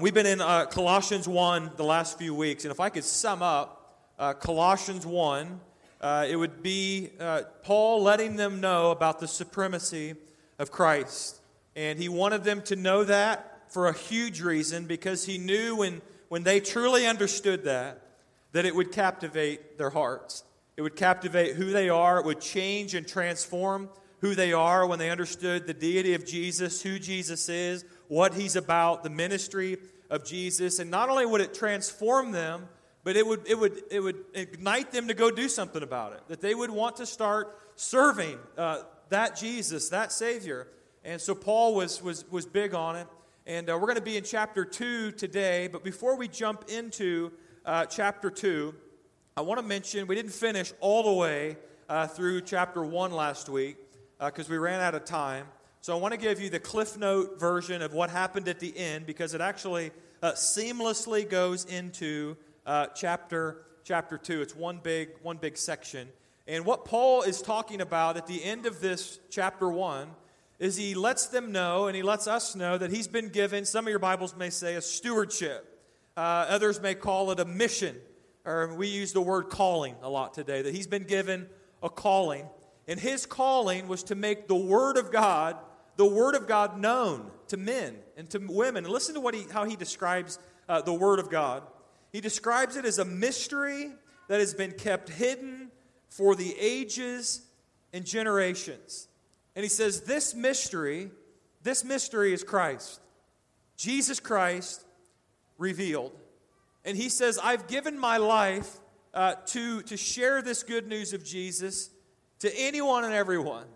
We've been in uh, Colossians 1 the last few weeks, and if I could sum up uh, Colossians 1, uh, it would be uh, Paul letting them know about the supremacy of Christ. And he wanted them to know that for a huge reason because he knew when, when they truly understood that, that it would captivate their hearts. It would captivate who they are, it would change and transform who they are when they understood the deity of Jesus, who Jesus is, what he's about, the ministry of Jesus. And not only would it transform them, but it would, it would, it would ignite them to go do something about it. That they would want to start serving uh, that Jesus, that Savior. And so Paul was, was, was big on it. And uh, we're going to be in chapter 2 today. But before we jump into uh, chapter 2, I want to mention we didn't finish all the way uh, through chapter 1 last week because uh, we ran out of time. So I want to give you the Cliff Note version of what happened at the end because it actually uh, seamlessly goes into uh, chapter chapter two. It's one big one big section, and what Paul is talking about at the end of this chapter one is he lets them know and he lets us know that he's been given. Some of your Bibles may say a stewardship. Uh, others may call it a mission, or we use the word calling a lot today. That he's been given a calling, and his calling was to make the Word of God the Word of God known to men and to women. And listen to what he, how he describes uh, the Word of God. He describes it as a mystery that has been kept hidden for the ages and generations. And he says, This mystery, this mystery is Christ, Jesus Christ revealed. And he says, I've given my life uh, to, to share this good news of Jesus to anyone and everyone.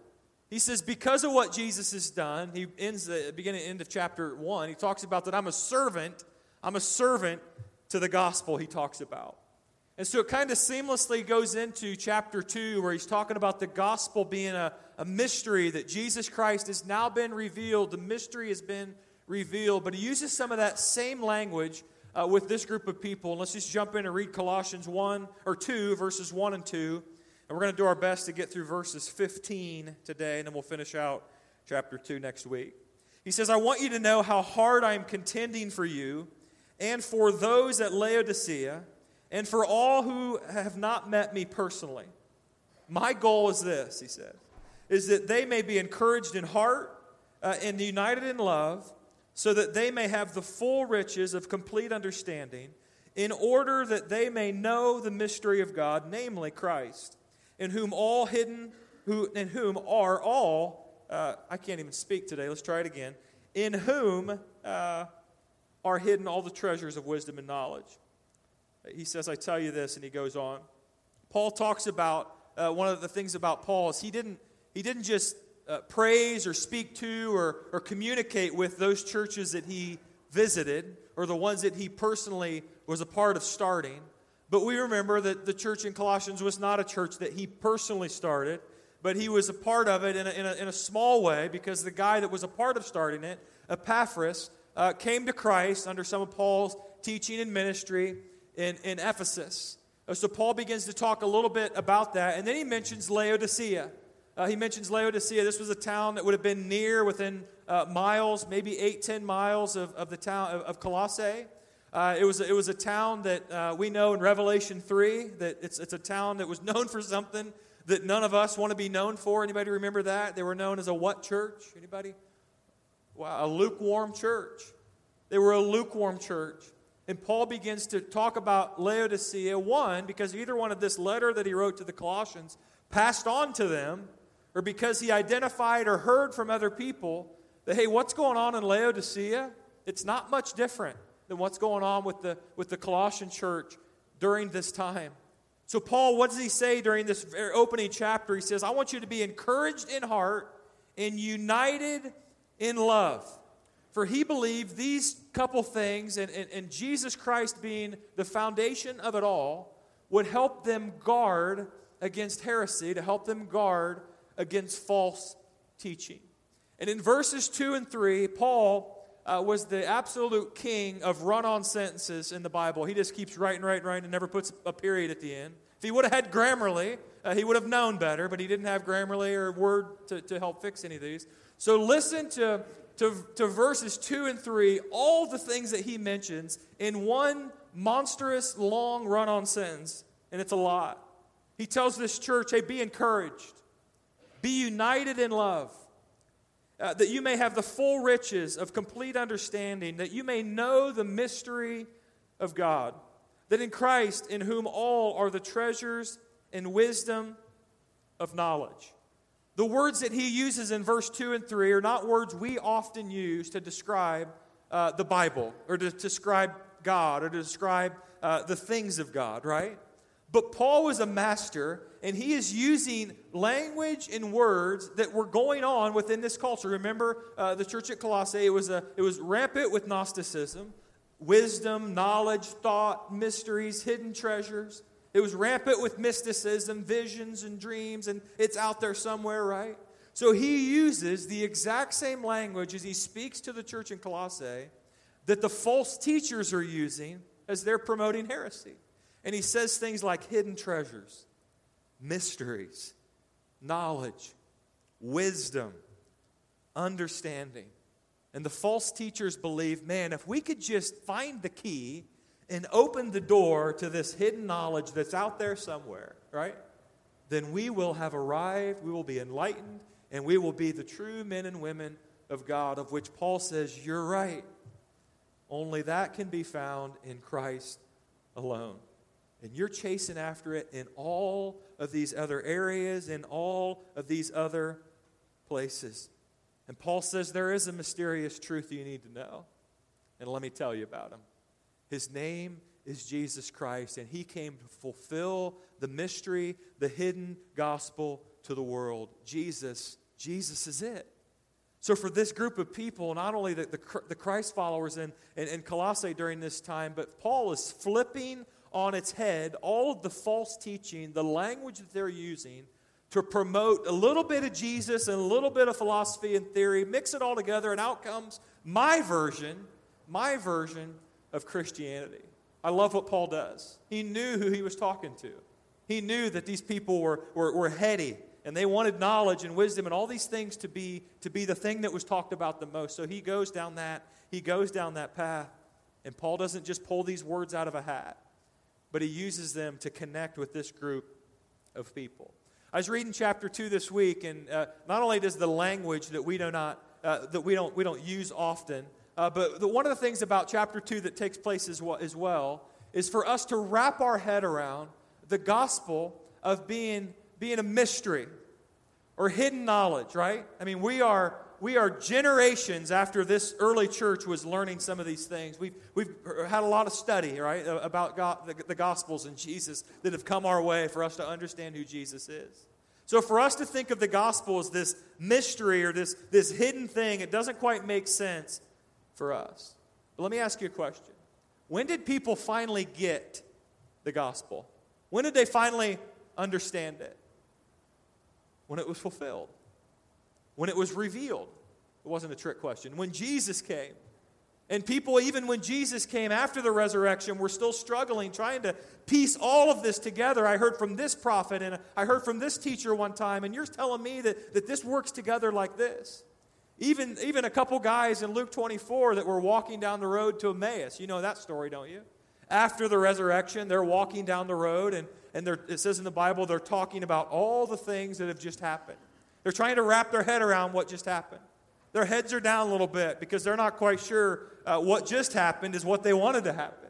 He says, because of what Jesus has done, he ends the beginning end of chapter one. He talks about that I'm a servant. I'm a servant to the gospel, he talks about. And so it kind of seamlessly goes into chapter 2, where he's talking about the gospel being a, a mystery that Jesus Christ has now been revealed. The mystery has been revealed. But he uses some of that same language uh, with this group of people. And let's just jump in and read Colossians 1 or 2, verses 1 and 2. And we're going to do our best to get through verses 15 today, and then we'll finish out chapter 2 next week. He says, I want you to know how hard I am contending for you and for those at Laodicea and for all who have not met me personally. My goal is this, he said, is that they may be encouraged in heart uh, and united in love, so that they may have the full riches of complete understanding, in order that they may know the mystery of God, namely Christ in whom all hidden, who, in whom are all, uh, I can't even speak today, let's try it again, in whom uh, are hidden all the treasures of wisdom and knowledge. He says, I tell you this, and he goes on. Paul talks about uh, one of the things about Paul is he didn't, he didn't just uh, praise or speak to or, or communicate with those churches that he visited or the ones that he personally was a part of starting. But we remember that the church in Colossians was not a church that he personally started, but he was a part of it in a, in a, in a small way because the guy that was a part of starting it, Epaphras, uh, came to Christ under some of Paul's teaching and ministry in, in Ephesus. Uh, so Paul begins to talk a little bit about that, and then he mentions Laodicea. Uh, he mentions Laodicea. This was a town that would have been near, within uh, miles, maybe eight, ten miles of, of the town of, of Colossae. Uh, it, was, it was a town that uh, we know in Revelation 3 that it's, it's a town that was known for something that none of us want to be known for. Anybody remember that? They were known as a what church? Anybody? Wow, a lukewarm church. They were a lukewarm church. And Paul begins to talk about Laodicea, one, because either one of this letter that he wrote to the Colossians passed on to them, or because he identified or heard from other people that, hey, what's going on in Laodicea? It's not much different than what's going on with the, with the Colossian church during this time. So, Paul, what does he say during this very opening chapter? He says, I want you to be encouraged in heart and united in love. For he believed these couple things, and, and, and Jesus Christ being the foundation of it all, would help them guard against heresy, to help them guard against false teaching. And in verses 2 and 3, Paul uh, was the absolute king of run on sentences in the Bible. He just keeps writing, writing, writing, and never puts a period at the end. If he would have had Grammarly, uh, he would have known better, but he didn't have Grammarly or Word to, to help fix any of these. So listen to to, to verses 2 and 3 all the things that he mentions in one monstrous, long run on sentence, and it's a lot. He tells this church, hey, be encouraged, be united in love, uh, that you may have the full riches of complete understanding, that you may know the mystery of God, that in Christ, in whom all are the treasures and wisdom of knowledge. The words that he uses in verse 2 and 3 are not words we often use to describe uh, the Bible or to describe God or to describe uh, the things of God, right? But Paul was a master, and he is using language and words that were going on within this culture. Remember uh, the church at Colossae? It was, a, it was rampant with Gnosticism, wisdom, knowledge, thought, mysteries, hidden treasures. It was rampant with mysticism, visions, and dreams, and it's out there somewhere, right? So he uses the exact same language as he speaks to the church in Colossae that the false teachers are using as they're promoting heresy. And he says things like hidden treasures, mysteries, knowledge, wisdom, understanding. And the false teachers believe, man, if we could just find the key and open the door to this hidden knowledge that's out there somewhere, right? Then we will have arrived, we will be enlightened, and we will be the true men and women of God, of which Paul says, You're right. Only that can be found in Christ alone. And you're chasing after it in all of these other areas, in all of these other places. And Paul says there is a mysterious truth you need to know. And let me tell you about him. His name is Jesus Christ, and he came to fulfill the mystery, the hidden gospel to the world. Jesus, Jesus is it. So, for this group of people, not only the, the, the Christ followers in, in, in Colossae during this time, but Paul is flipping on its head all of the false teaching, the language that they're using to promote a little bit of Jesus and a little bit of philosophy and theory, mix it all together, and out comes my version, my version of Christianity. I love what Paul does. He knew who he was talking to. He knew that these people were, were, were heady and they wanted knowledge and wisdom and all these things to be, to be the thing that was talked about the most. So he goes down that, he goes down that path. And Paul doesn't just pull these words out of a hat, but he uses them to connect with this group of people. I was reading chapter two this week, and uh, not only does the language that we do not uh, that we don't we don't use often, uh, but the, one of the things about chapter 2 that takes place as well, as well is for us to wrap our head around the gospel of being, being a mystery or hidden knowledge, right? I mean, we are, we are generations after this early church was learning some of these things. We've, we've had a lot of study, right, about God, the, the Gospels and Jesus that have come our way for us to understand who Jesus is. So, for us to think of the gospel as this mystery or this, this hidden thing, it doesn't quite make sense for us. But let me ask you a question. When did people finally get the gospel? When did they finally understand it? When it was fulfilled, when it was revealed. It wasn't a trick question. When Jesus came. And people, even when Jesus came after the resurrection, were still struggling, trying to piece all of this together. I heard from this prophet and I heard from this teacher one time, and you're telling me that, that this works together like this. Even, even a couple guys in Luke 24 that were walking down the road to Emmaus. You know that story, don't you? After the resurrection, they're walking down the road, and, and it says in the Bible they're talking about all the things that have just happened. They're trying to wrap their head around what just happened. Their heads are down a little bit because they're not quite sure uh, what just happened is what they wanted to happen.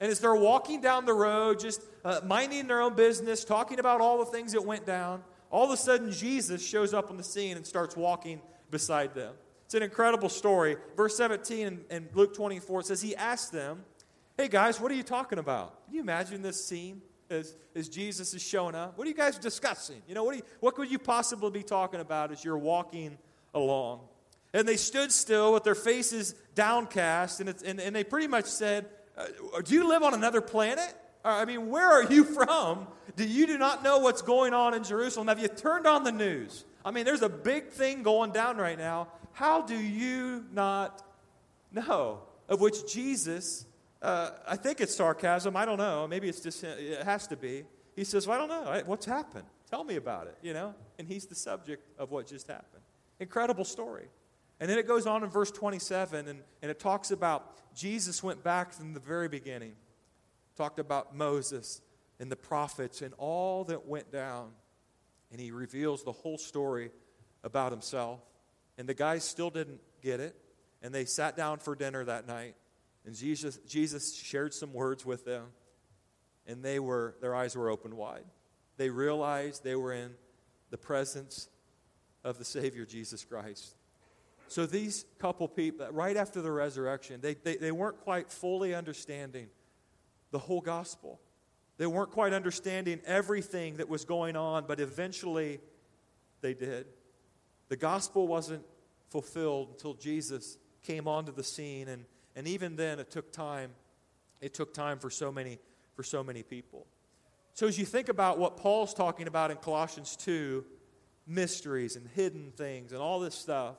And as they're walking down the road, just uh, minding their own business, talking about all the things that went down, all of a sudden Jesus shows up on the scene and starts walking beside them. It's an incredible story. Verse 17 in, in Luke 24 it says, He asked them, Hey guys, what are you talking about? Can you imagine this scene as, as Jesus is showing up? What are you guys discussing? You know, what, you, what could you possibly be talking about as you're walking along? And they stood still with their faces downcast, and, and, and they pretty much said, uh, Do you live on another planet? I mean, where are you from? Do you do not know what's going on in Jerusalem? Have you turned on the news? I mean, there's a big thing going down right now. How do you not know? Of which Jesus, uh, I think it's sarcasm. I don't know. Maybe it's just, it has to be. He says, Well, I don't know. What's happened? Tell me about it, you know? And he's the subject of what just happened. Incredible story. And then it goes on in verse 27, and, and it talks about Jesus went back from the very beginning, talked about Moses and the prophets and all that went down. And he reveals the whole story about himself. And the guys still didn't get it. And they sat down for dinner that night. And Jesus, Jesus shared some words with them. And they were, their eyes were open wide. They realized they were in the presence of the Savior, Jesus Christ. So these couple people, right after the resurrection, they, they, they weren't quite fully understanding the whole gospel. They weren't quite understanding everything that was going on, but eventually they did. The gospel wasn't fulfilled until Jesus came onto the scene, and, and even then it took time. It took time for so many for so many people. So as you think about what Paul's talking about in Colossians 2, mysteries and hidden things and all this stuff,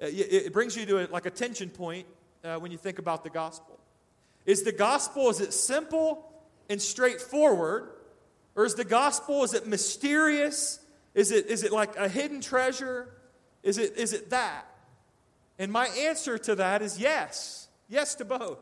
it brings you to a, like a tension point uh, when you think about the gospel. Is the gospel, is it simple and straightforward? Or is the gospel, is it mysterious? Is it, is it like a hidden treasure? Is it, is it that? And my answer to that is yes. Yes to both.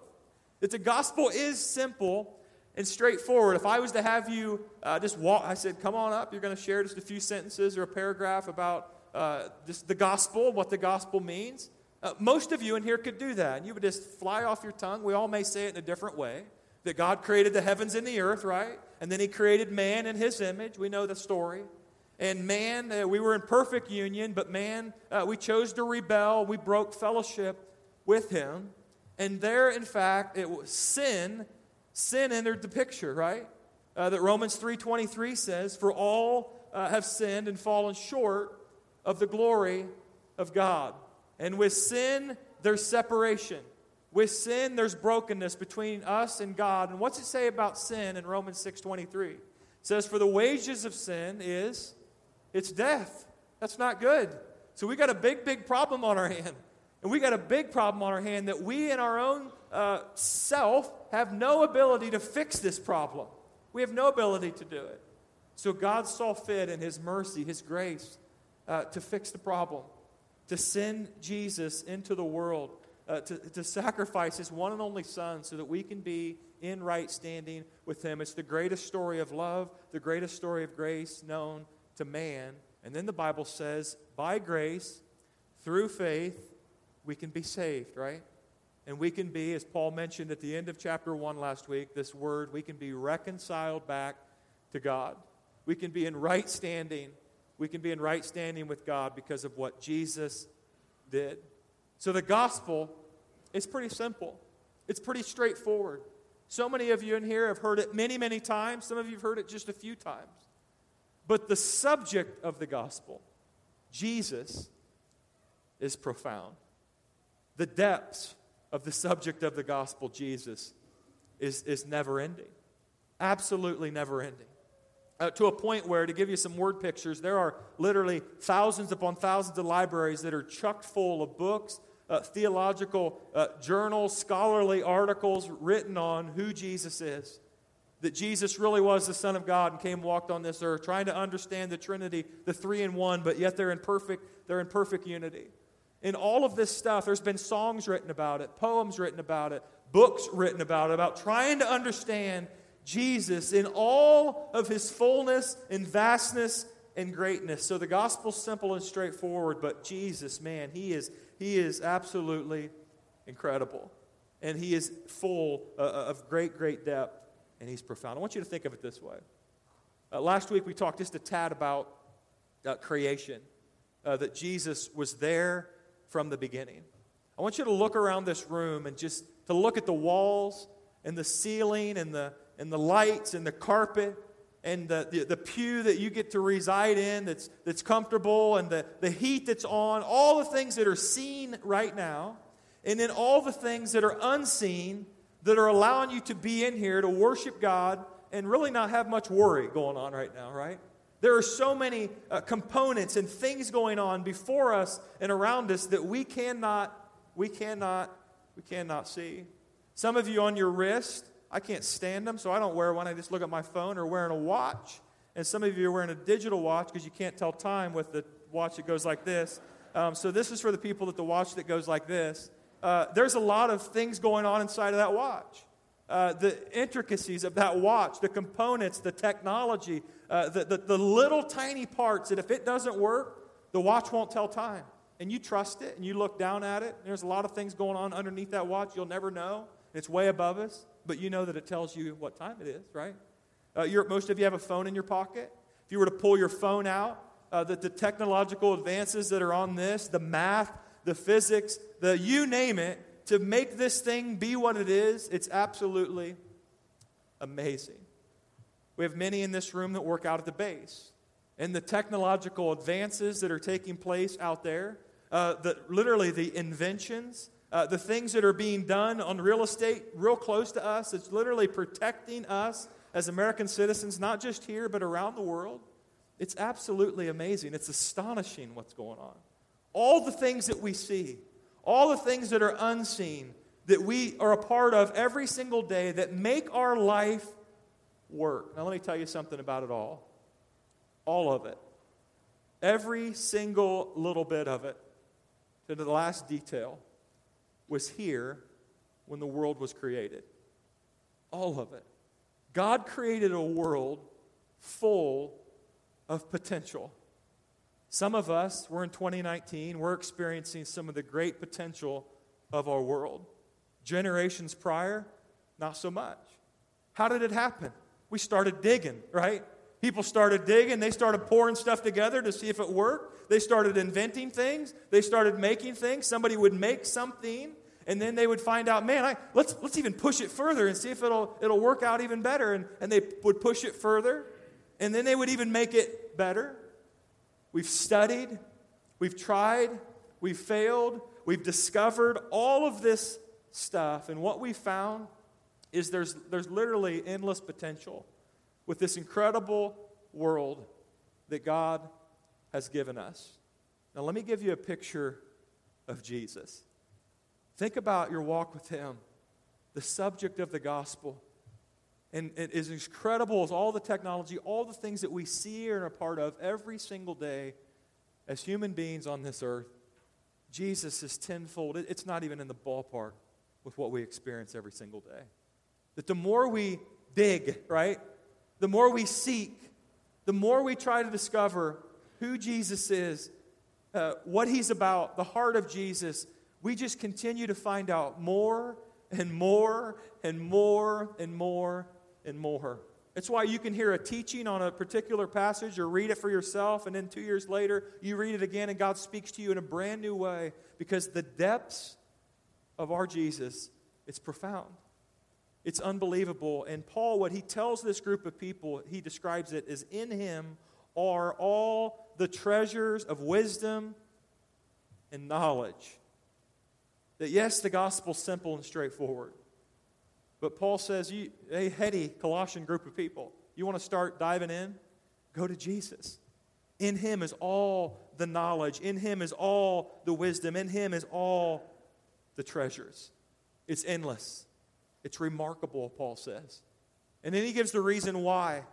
That the gospel is simple and straightforward. If I was to have you uh, just walk, I said, come on up, you're going to share just a few sentences or a paragraph about uh, just the gospel, what the gospel means. Uh, most of you in here could do that. And you would just fly off your tongue. We all may say it in a different way. That God created the heavens and the earth, right? And then He created man in His image. We know the story. And man, uh, we were in perfect union, but man, uh, we chose to rebel. We broke fellowship with Him. And there, in fact, it was sin. Sin entered the picture, right? Uh, that Romans 3.23 says, For all uh, have sinned and fallen short of the glory of God. And with sin, there's separation. With sin, there's brokenness between us and God. And what's it say about sin in Romans 6:23? It says, For the wages of sin is it's death. That's not good. So we got a big, big problem on our hand. And we got a big problem on our hand that we in our own uh, self have no ability to fix this problem. We have no ability to do it. So God saw fit in His mercy, His grace, uh, to fix the problem, to send Jesus into the world, uh, to, to sacrifice his one and only Son so that we can be in right standing with him. It's the greatest story of love, the greatest story of grace known to man. And then the Bible says, by grace, through faith, we can be saved, right? And we can be, as Paul mentioned at the end of chapter 1 last week, this word, we can be reconciled back to God. We can be in right standing we can be in right standing with God because of what Jesus did. So the gospel is pretty simple, it's pretty straightforward. So many of you in here have heard it many, many times. Some of you have heard it just a few times. But the subject of the gospel, Jesus, is profound. The depths of the subject of the gospel, Jesus, is, is never ending. Absolutely never ending uh, to a point where, to give you some word pictures, there are literally thousands upon thousands of libraries that are chucked full of books, uh, theological uh, journals, scholarly articles written on who Jesus is. That Jesus really was the Son of God and came walked on this earth, trying to understand the Trinity, the three in one, but yet they're in perfect, they're in perfect unity. In all of this stuff, there's been songs written about it, poems written about it, books written about it, about trying to understand Jesus in all of his fullness and vastness and greatness. So the gospel's simple and straightforward, but Jesus, man, he is he is absolutely incredible. And he is full uh, uh, of great, great depth, and he's profound. I want you to think of it this way. Uh, last week we talked just a tad about uh, creation, uh, that Jesus was there from the beginning. I want you to look around this room and just to look at the walls and the ceiling and the and the lights and the carpet and the, the, the, pew that you get to reside in that's, that's comfortable and the, the heat that's on, all the things that are seen right now, and then all the things that are unseen that are allowing you to be in here to worship God and really not have much worry going on right now, right? There are so many uh, components and things going on before us and around us that we cannot, we cannot, we cannot see. Some of you on your wrist, I can't stand them, so I don't wear one. I just look at my phone or wearing a watch. And some of you are wearing a digital watch because you can't tell time with the watch that goes like this. Um, so this is for the people that the watch that goes like this. Uh, there's a lot of things going on inside of that watch. Uh, the intricacies of that watch, the components, the technology, uh, the, the, the little tiny parts that if it doesn't work, the watch won't tell time. And you trust it and you look down at it. there's a lot of things going on underneath that watch you'll never know. It's way above us, but you know that it tells you what time it is, right? Uh, most of you have a phone in your pocket. If you were to pull your phone out, uh, that the technological advances that are on this, the math, the physics, the you name it, to make this thing be what it is, it's absolutely amazing. We have many in this room that work out at the base. And the technological advances that are taking place out there, uh, the, literally the inventions, uh, the things that are being done on real estate real close to us, it's literally protecting us as American citizens, not just here, but around the world. It's absolutely amazing. It's astonishing what's going on. All the things that we see, all the things that are unseen, that we are a part of every single day that make our life work. Now, let me tell you something about it all. All of it. Every single little bit of it, to the last detail, was here when the world was created. All of it. God created a world full of potential. Some of us, we're in 2019, we're experiencing some of the great potential of our world. Generations prior, not so much. How did it happen? We started digging, right? People started digging, they started pouring stuff together to see if it worked. They started inventing things, they started making things. Somebody would make something, and then they would find out, man, I, let's, let's even push it further and see if it'll, it'll work out even better. And, and they would push it further, and then they would even make it better. We've studied, we've tried, we've failed, we've discovered all of this stuff, and what we found is there's, there's literally endless potential with this incredible world that God has given us. Now, let me give you a picture of Jesus. Think about your walk with Him, the subject of the gospel. And it is incredible as all the technology, all the things that we see and are part of every single day as human beings on this earth. Jesus is tenfold. It's not even in the ballpark with what we experience every single day. That the more we dig, right, the more we seek, the more we try to discover who Jesus is, uh, what he's about, the heart of Jesus, we just continue to find out more and more and more and more and more. It's why you can hear a teaching on a particular passage or read it for yourself, and then two years later, you read it again, and God speaks to you in a brand new way because the depths of our Jesus, it's profound. It's unbelievable. And Paul, what he tells this group of people, he describes it as in him are all the treasures of wisdom and knowledge. That yes, the gospel's simple and straightforward. But Paul says, you, a heady Colossian group of people, you want to start diving in? Go to Jesus. In him is all the knowledge, in him is all the wisdom, in him is all the treasures. It's endless. It's remarkable, Paul says. And then he gives the reason why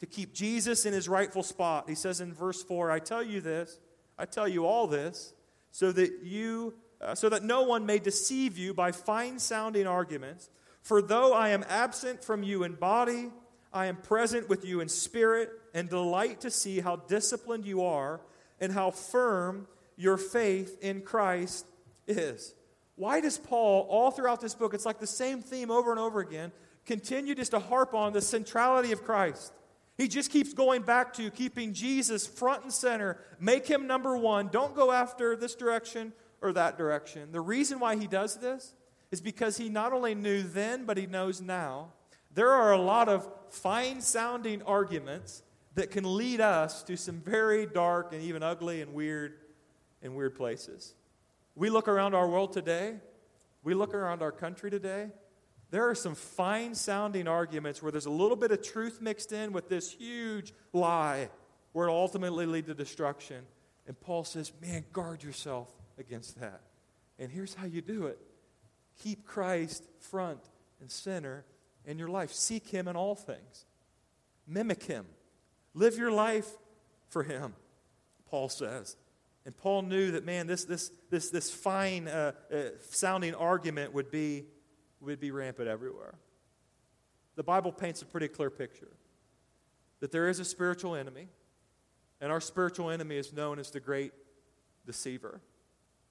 to keep Jesus in his rightful spot. He says in verse 4, I tell you this, I tell you all this, so that you uh, so that no one may deceive you by fine sounding arguments for though I am absent from you in body, I am present with you in spirit, and delight to see how disciplined you are and how firm your faith in Christ is. Why does Paul, all throughout this book, it's like the same theme over and over again, continue just to harp on the centrality of Christ? He just keeps going back to keeping Jesus front and center. Make him number one. Don't go after this direction or that direction. The reason why he does this is because he not only knew then, but he knows now. There are a lot of fine sounding arguments that can lead us to some very dark and even ugly and weird and weird places. We look around our world today, we look around our country today, there are some fine sounding arguments where there's a little bit of truth mixed in with this huge lie where it ultimately lead to destruction. And Paul says, man, guard yourself against that. And here's how you do it Keep Christ front and center in your life. Seek Him in all things. Mimic Him. Live your life for Him, Paul says. And Paul knew that, man, this, this, this, this fine uh, uh, sounding argument would be, would be rampant everywhere. The Bible paints a pretty clear picture that there is a spiritual enemy, and our spiritual enemy is known as the great deceiver.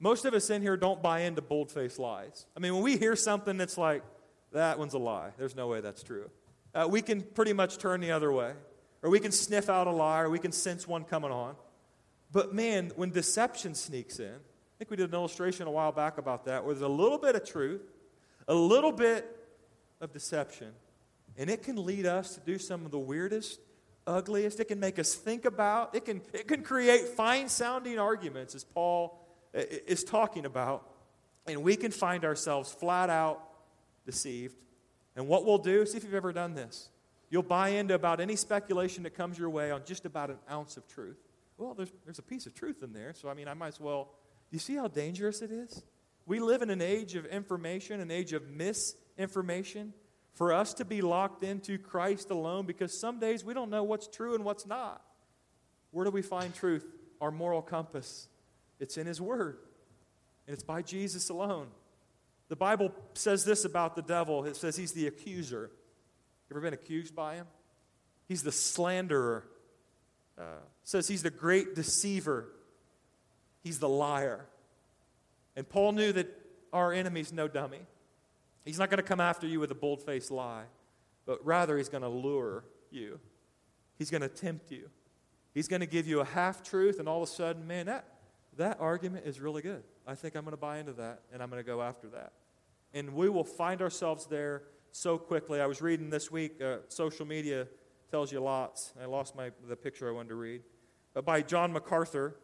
Most of us in here don't buy into bold faced lies. I mean, when we hear something that's like, that one's a lie, there's no way that's true, uh, we can pretty much turn the other way. Or we can sniff out a lie, or we can sense one coming on. But man, when deception sneaks in, I think we did an illustration a while back about that, where there's a little bit of truth, a little bit of deception, and it can lead us to do some of the weirdest, ugliest. It can make us think about, it can, it can create fine sounding arguments, as Paul is talking about, and we can find ourselves flat out deceived. And what we'll do, see if you've ever done this. You'll buy into about any speculation that comes your way on just about an ounce of truth. Well, there's, there's a piece of truth in there, so I mean, I might as well. Do you see how dangerous it is? We live in an age of information, an age of misinformation. For us to be locked into Christ alone, because some days we don't know what's true and what's not. Where do we find truth? Our moral compass. It's in His Word, and it's by Jesus alone. The Bible says this about the devil it says he's the accuser. You ever been accused by him? He's the slanderer. Uh, says he's the great deceiver. He's the liar. And Paul knew that our enemy's no dummy. He's not going to come after you with a bold faced lie, but rather he's going to lure you. He's going to tempt you. He's going to give you a half truth, and all of a sudden, man, that, that argument is really good. I think I'm going to buy into that, and I'm going to go after that. And we will find ourselves there so quickly. I was reading this week, uh, social media tells you lots. I lost my, the picture I wanted to read. But by John MacArthur.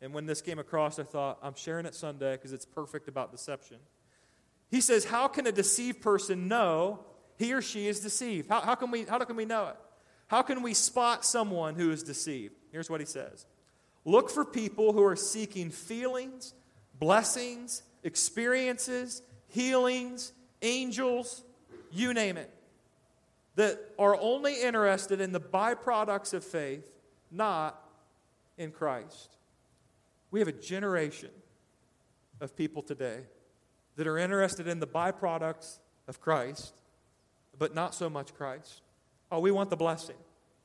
And when this came across, I thought, I'm sharing it Sunday because it's perfect about deception. He says, How can a deceived person know he or she is deceived? How, how, can, we, how can we know it? How can we spot someone who is deceived? Here's what he says Look for people who are seeking feelings, blessings, experiences, healings, angels, you name it, that are only interested in the byproducts of faith, not in Christ. We have a generation of people today that are interested in the byproducts of Christ, but not so much Christ. Oh, we want the blessing.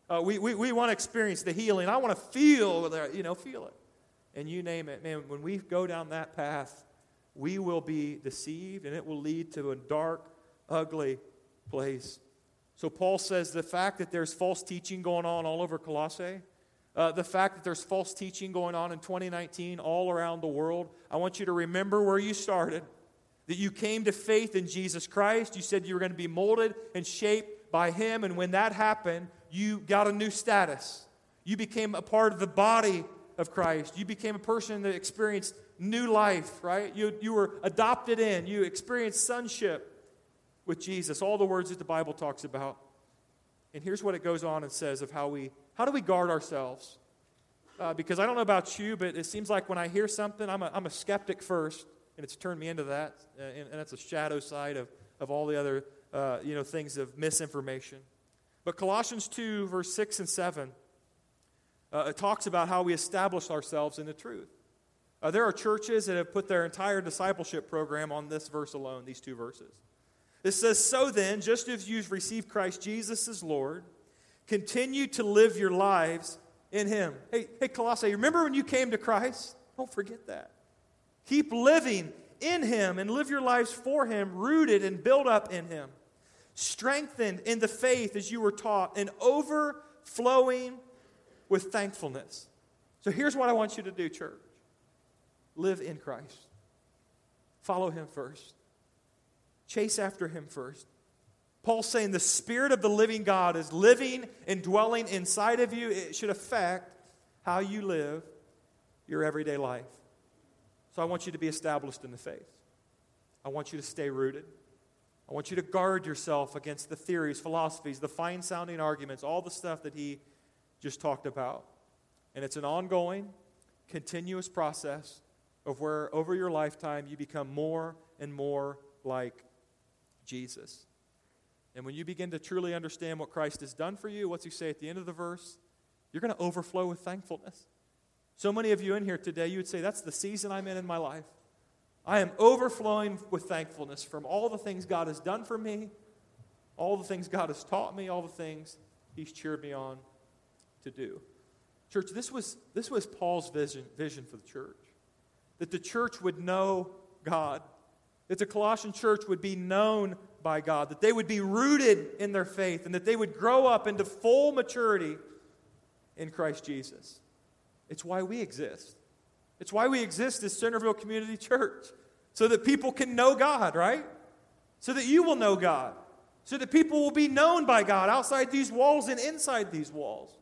Uh, we, we, we want to experience the healing. I want to feel, you know, feel it. And you name it. Man, when we go down that path, we will be deceived and it will lead to a dark, ugly place. So Paul says the fact that there's false teaching going on all over Colossae, uh, the fact that there's false teaching going on in 2019 all around the world, I want you to remember where you started. That you came to faith in Jesus Christ. You said you were going to be molded and shaped by Him. And when that happened, you got a new status. You became a part of the body of Christ. You became a person that experienced new life, right? You, you were adopted in. You experienced sonship with Jesus. All the words that the Bible talks about. And here's what it goes on and says of how we how do we guard ourselves? Uh, because I don't know about you, but it seems like when I hear something, I'm a, I'm a skeptic first, and it's turned me into that. And, and, that's a shadow side of, of all the other uh, you know, things of misinformation. But Colossians 2, verse 6 and 7, uh, it talks about how we establish ourselves in the truth. Uh, there are churches that have put their entire discipleship program on this verse alone, these two verses. It says, So then, just as you've received Christ Jesus as Lord, continue to live your lives in Him. Hey, hey, Colossae, remember when you came to Christ? Don't forget that. Keep living in Him and live your lives for Him, rooted and built up in Him, strengthened in the faith as you were taught, and overflowing with thankfulness. So here's what I want you to do, church live in Christ. Follow him first. Chase after him first. Paul's saying the Spirit of the living God is living and dwelling inside of you. It should affect how you live your everyday life. So I want you to be established in the faith. I want you to stay rooted. I want you to guard yourself against the theories, philosophies, the fine sounding arguments, all the stuff that he just talked about. And it's an ongoing, continuous process of where over your lifetime you become more and more like Jesus. And when you begin to truly understand what Christ has done for you, what's he say at the end of the verse? You're going to overflow with thankfulness. So many of you in here today, you would say, That's the season I'm in in my life. I am overflowing with thankfulness from all the things God has done for me, all the things God has taught me, all the things He's cheered me on to do. Church, this was, this was Paul's vision, vision for the church that the church would know God, that the Colossian church would be known by God, that they would be rooted in their faith, and that they would grow up into full maturity in Christ Jesus. It's why we exist. It's why we exist as Centerville Community Church, so that people can know God, right? So that you will know God, so that people will be known by God outside these walls and inside these walls,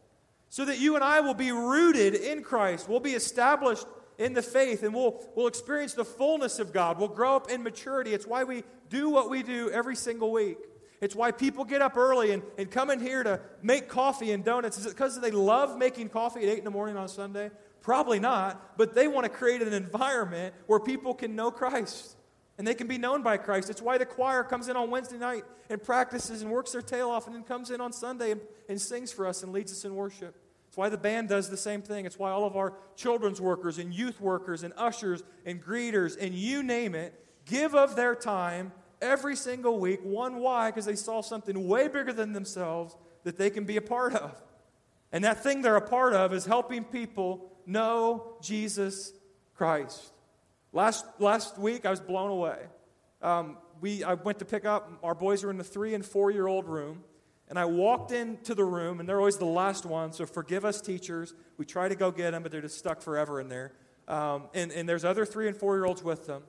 so that you and I will be rooted in Christ, we'll be established in the faith, and we'll, we'll experience the fullness of God. We'll grow up in maturity. It's why we do what we do every single week. It's why people get up early and, and come in here to make coffee and donuts. Is it because they love making coffee at 8 in the morning on Sunday? Probably not, but they want to create an environment where people can know Christ and they can be known by Christ. It's why the choir comes in on Wednesday night and practices and works their tail off and then comes in on Sunday and, and sings for us and leads us in worship. It's why the band does the same thing. It's why all of our children's workers and youth workers and ushers and greeters and you name it give of their time every single week. One, why? Because they saw something way bigger than themselves that they can be a part of. And that thing they're a part of is helping people know Jesus Christ. Last, last week, I was blown away. Um, we, I went to pick up, our boys were in the three and four year old room. And I walked into the room, and they're always the last one, so forgive us, teachers. We try to go get them, but they're just stuck forever in there. Um, and, and there's other three and four year olds with them.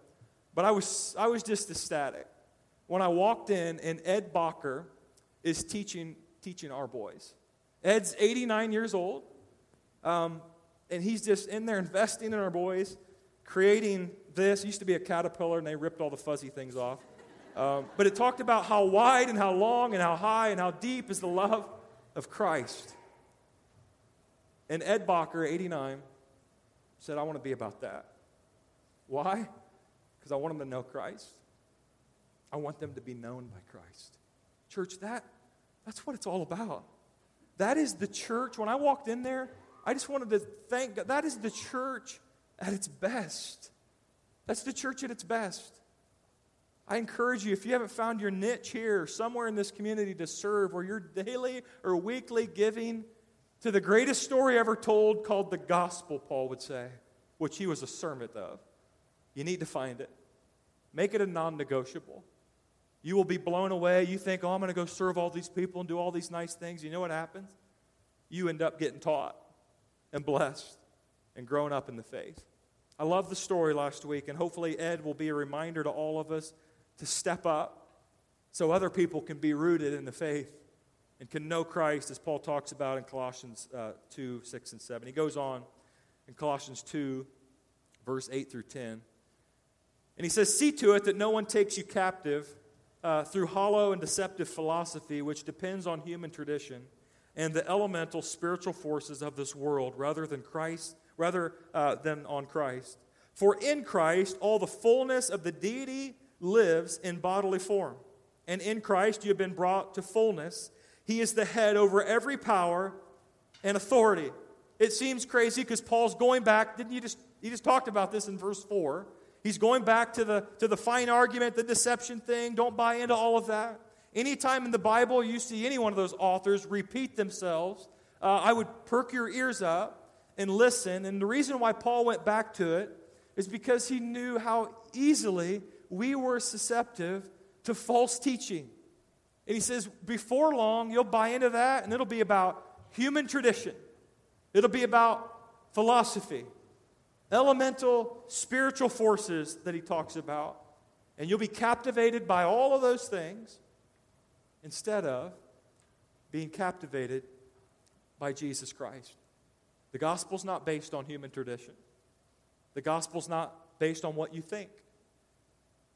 But I was, I was just ecstatic when I walked in, and Ed Bacher is teaching, teaching our boys. Ed's 89 years old, um, and he's just in there investing in our boys, creating this. It used to be a caterpillar, and they ripped all the fuzzy things off. Um, but it talked about how wide and how long and how high and how deep is the love of Christ. And Ed Bacher, 89, said, I want to be about that. Why? Because I want them to know Christ. I want them to be known by Christ. Church, that, that's what it's all about. That is the church. When I walked in there, I just wanted to thank God. That is the church at its best. That's the church at its best. I encourage you, if you haven't found your niche here, somewhere in this community to serve, where you're daily or weekly giving to the greatest story ever told called the gospel, Paul would say, which he was a sermon of. You need to find it. Make it a non negotiable. You will be blown away. You think, oh, I'm going to go serve all these people and do all these nice things. You know what happens? You end up getting taught and blessed and grown up in the faith. I love the story last week, and hopefully, Ed will be a reminder to all of us to step up so other people can be rooted in the faith and can know Christ, as Paul talks about in Colossians uh, 2 6 and 7. He goes on in Colossians 2, verse 8 through 10. And he says, See to it that no one takes you captive uh, through hollow and deceptive philosophy, which depends on human tradition and the elemental spiritual forces of this world rather than Christ, rather uh, than on Christ. For in Christ all the fullness of the deity lives in bodily form. And in Christ you have been brought to fullness. He is the head over every power and authority. It seems crazy because Paul's going back, didn't you just he just talked about this in verse 4. He's going back to the to the fine argument, the deception thing. Don't buy into all of that. Anytime in the Bible you see any one of those authors repeat themselves, uh, I would perk your ears up and listen. And the reason why Paul went back to it is because he knew how easily we were susceptible to false teaching. And he says, before long, you'll buy into that, and it'll be about human tradition, it'll be about philosophy, elemental spiritual forces that he talks about. And you'll be captivated by all of those things instead of being captivated by Jesus Christ. The gospel's not based on human tradition. The gospel's not based on what you think.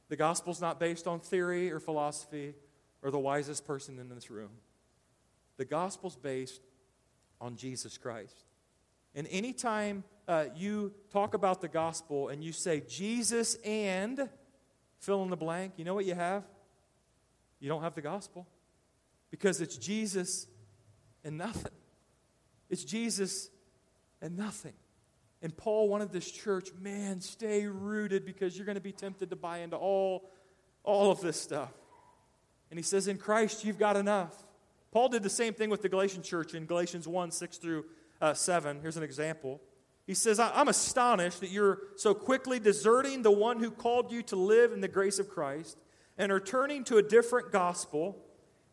The gospel's not based on theory or philosophy or the wisest person in this room. The gospel's based on Jesus Christ. And anytime uh, you talk about the gospel and you say Jesus and fill in the blank, you know what you have? You don't have the gospel. Because it's Jesus and nothing. It's Jesus and nothing. And Paul wanted this church, man, stay rooted because you're going to be tempted to buy into all, all of this stuff. And he says, in Christ, you've got enough. Paul did the same thing with the Galatian church in Galatians 1 6 through uh, 7. Here's an example. He says, I'm astonished that you're so quickly deserting the one who called you to live in the grace of Christ and are turning to a different gospel,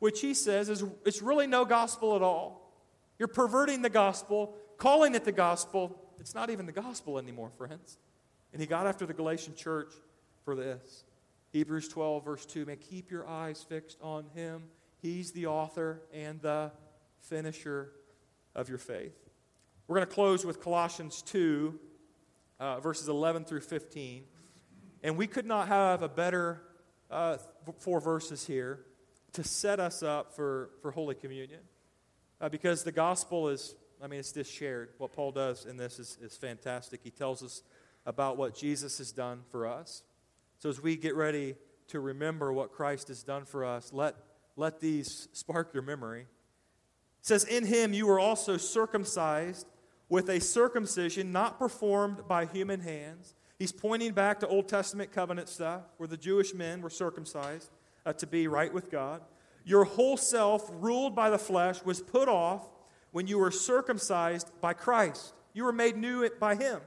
which he says is it's really no gospel at all. You're perverting the gospel, calling it the gospel. It's not even the gospel anymore, friends. And he got after the Galatian church for this. Hebrews 12, verse 2 Man, keep your eyes fixed on him. He's the author and the finisher of your faith. We're going to close with Colossians 2, uh, verses 11 through 15. And we could not have a better uh, four verses here to set us up for, for Holy Communion. Uh, because the gospel is, I mean, it's just shared. What Paul does in this is, is fantastic. He tells us about what Jesus has done for us. So as we get ready to remember what Christ has done for us, let, let these spark your memory. It says, In him you were also circumcised with a circumcision not performed by human hands. He's pointing back to Old Testament covenant stuff where the Jewish men were circumcised uh, to be right with God. Your whole self, ruled by the flesh, was put off when you were circumcised by Christ. You were made new by Him.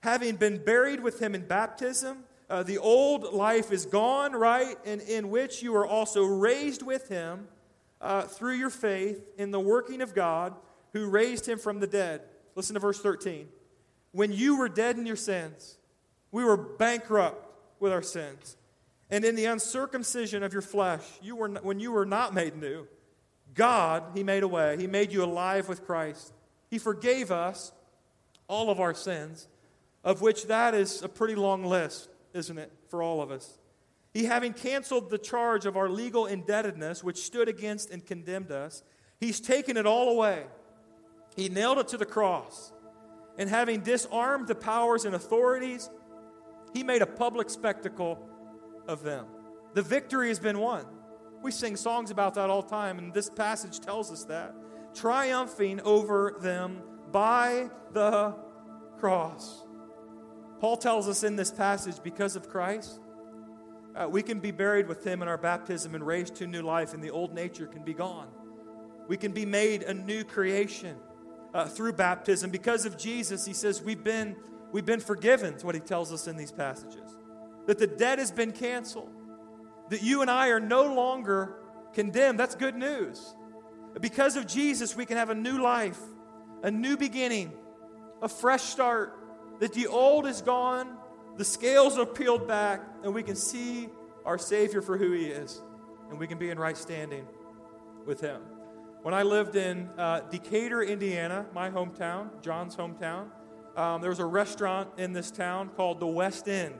Having been buried with Him in baptism, uh, the old life is gone, right? And in which you are also raised with Him uh, through your faith in the working of God who raised Him from the dead. Listen to verse 13. When you were dead in your sins, we were bankrupt with our sins. And in the uncircumcision of your flesh, you were, when you were not made new, God, He made a way. He made you alive with Christ. He forgave us all of our sins, of which that is a pretty long list, isn't it, for all of us? He, having canceled the charge of our legal indebtedness, which stood against and condemned us, He's taken it all away he nailed it to the cross. And having disarmed the powers and authorities, he made a public spectacle of them. The victory has been won. We sing songs about that all the time, and this passage tells us that. Triumphing over them by the cross. Paul tells us in this passage because of Christ, uh, we can be buried with him in our baptism and raised to new life, and the old nature can be gone. We can be made a new creation uh, through baptism. Because of Jesus, he says we've been, we've been forgiven, is what he tells us in these passages. That the debt has been canceled. That you and I are no longer condemned. That's good news. Because of Jesus, we can have a new life, a new beginning, a fresh start. That the old is gone, the scales are peeled back, and we can see our Savior for who He is, and we can be in right standing with Him. When I lived in uh, Decatur, Indiana, my hometown, John's hometown, um, there was a restaurant in this town called the West End.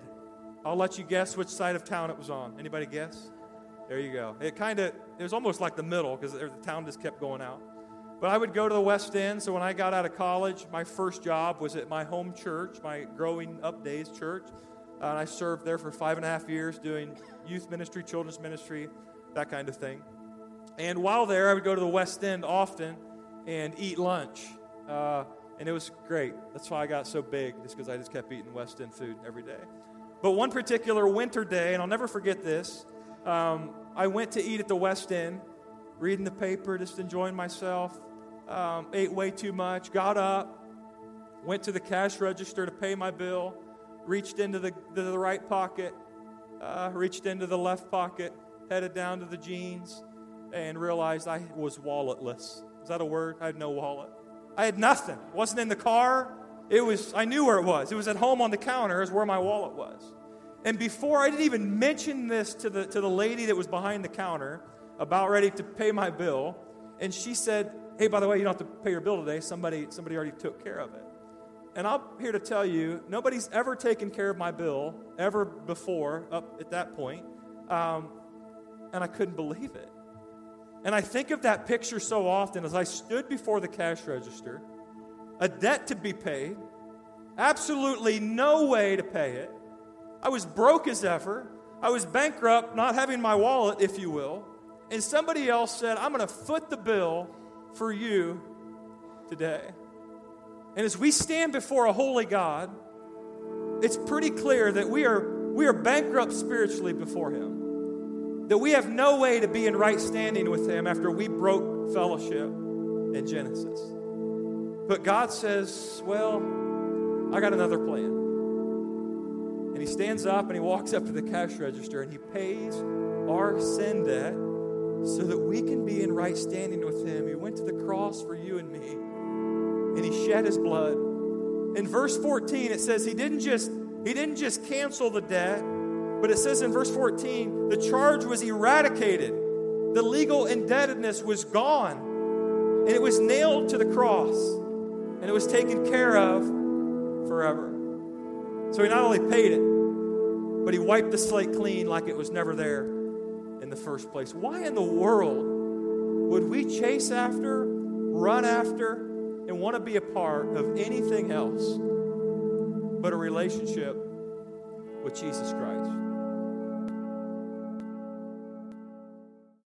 I'll let you guess which side of town it was on. Anybody guess? There you go. It kind of, it was almost like the middle because the town just kept going out. But I would go to the West End. So when I got out of college, my first job was at my home church, my growing up days church. Uh, and I served there for five and a half years doing youth ministry, children's ministry, that kind of thing. And while there, I would go to the West End often and eat lunch. Uh, and it was great. That's why I got so big, just because I just kept eating West End food every day. But one particular winter day, and I'll never forget this, um, I went to eat at the West End, reading the paper, just enjoying myself. Um, ate way too much, got up, went to the cash register to pay my bill, reached into the, the right pocket, uh, reached into the left pocket, headed down to the jeans and realized I was walletless. Is that a word? I had no wallet. I had nothing. Wasn't in the car. It was I knew where it was. It was at home on the counter is where my wallet was. And before I didn't even mention this to the to the lady that was behind the counter, about ready to pay my bill, and she said, "Hey, by the way, you don't have to pay your bill today. Somebody somebody already took care of it." And I'm here to tell you, nobody's ever taken care of my bill ever before up at that point, um, and I couldn't believe it. And I think of that picture so often as I stood before the cash register, a debt to be paid, absolutely no way to pay it. I was broke as ever. I was bankrupt, not having my wallet, if you will. And somebody else said, I'm going to foot the bill for you today. And as we stand before a holy God, it's pretty clear that we are, we are bankrupt spiritually before Him. That we have no way to be in right standing with Him after we broke fellowship in Genesis. But God says, Well, I got another plan. And He stands up and He walks up to the cash register and He pays our sin debt so that we can be in right standing with Him. He went to the cross for you and me, and He shed His blood. In verse 14, it says He didn't just He didn't just cancel the debt, but it says in verse 14, the charge was eradicated. The legal indebtedness was gone, and it was nailed to the cross, and it was taken care of forever. So He not only paid it, but He wiped the slate clean like it was never there in the first place. Why in the world would we chase after, run after, and want to be a part of anything else but a relationship with Jesus Christ?